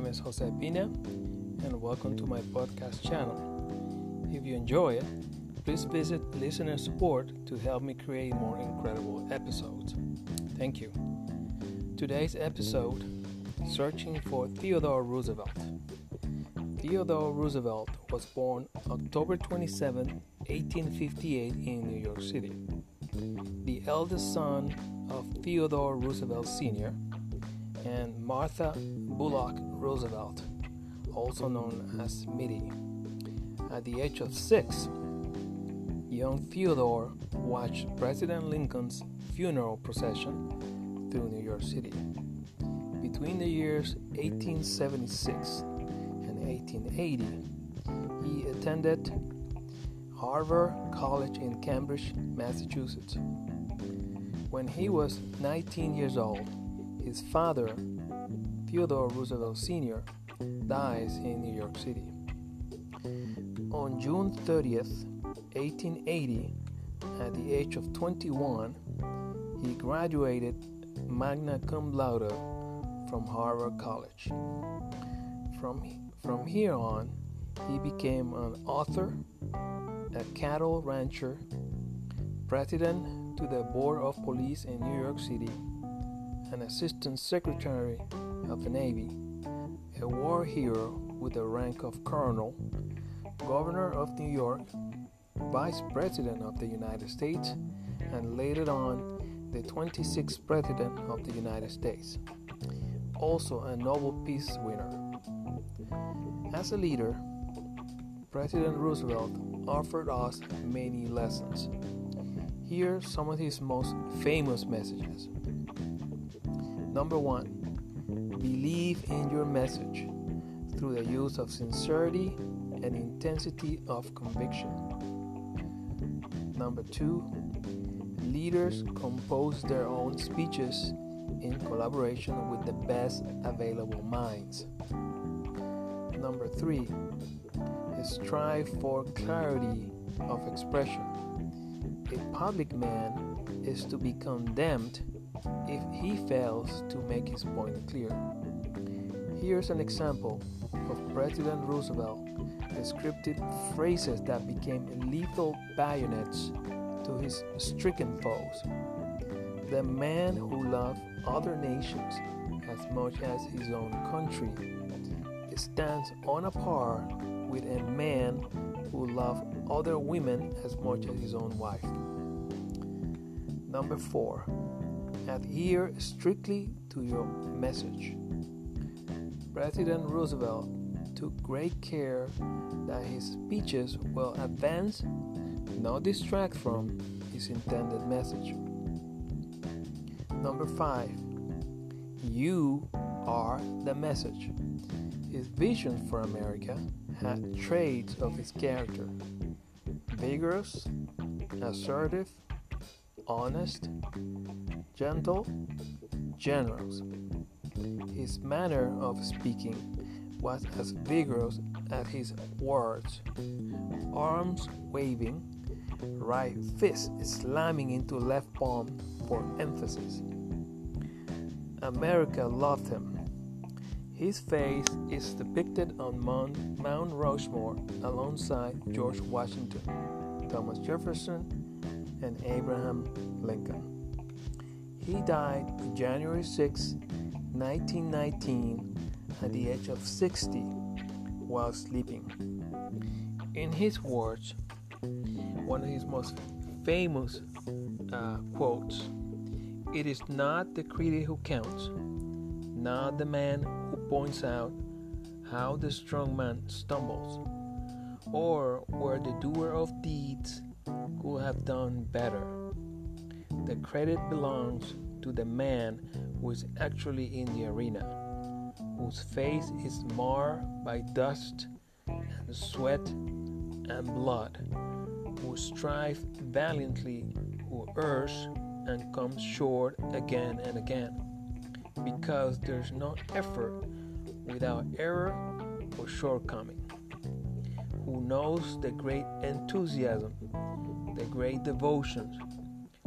name is Jose Pina, and welcome to my podcast channel. If you enjoy it, please visit listener support to help me create more incredible episodes. Thank you. Today's episode Searching for Theodore Roosevelt. Theodore Roosevelt was born October 27, 1858, in New York City. The eldest son of Theodore Roosevelt Sr. and Martha Bulloch Roosevelt, also known as Mittie. At the age of six, young Theodore watched President Lincoln's funeral procession through New York City. Between the years 1876 and 1880, he attended Harvard College in Cambridge, Massachusetts. When he was 19 years old, his father, Theodore Roosevelt Sr., dies in New York City. On June 30th, 1880, at the age of 21, he graduated magna cum laude from Harvard College. From, from here on, he became an author, a cattle rancher, president to the Board of Police in New York City, an assistant secretary of the Navy, a war hero with the rank of colonel, governor of New York, vice president of the United States, and later on the 26th president of the United States also a Nobel Peace winner. As a leader, President Roosevelt offered us many lessons. Here are some of his most famous messages. Number one, believe in your message through the use of sincerity and intensity of conviction. Number two, leaders compose their own speeches in collaboration with the best available minds. Number three, strive for clarity of expression. A public man is to be condemned if he fails to make his point clear. Here's an example of President Roosevelt scripted phrases that became lethal bayonets to his stricken foes. The man who loved other nations as much as his own country stands on a par with a man who loves other women as much as his own wife. Number four, adhere strictly to your message. President Roosevelt took great care that his speeches will advance, not distract from his intended message. Number five, you are the message. His vision for America had traits of his character vigorous, assertive, honest, gentle, generous. His manner of speaking was as vigorous as his words, arms waving, right fist slamming into left palm for emphasis. America loved him. His face is depicted on Mount, Rushmore alongside George Washington, Thomas Jefferson, and Abraham Lincoln. He died January 6, 1919, at the age of 60 while sleeping. In his words, one of his most famous uh, quotes it is not the critic who counts, not the man who points out how the strong man stumbles, or where the doer of deeds could have done better. The credit belongs to the man who is actually in the arena, whose face is marred by dust and sweat and blood, who strives valiantly, who errs and comes short again and again because there's no effort without error or shortcoming. Who knows the great enthusiasm, the great devotion,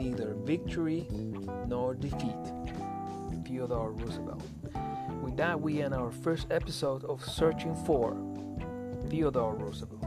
neither victory nor defeat. Theodore Roosevelt. With that, we end our first episode of Searching for Theodore Roosevelt.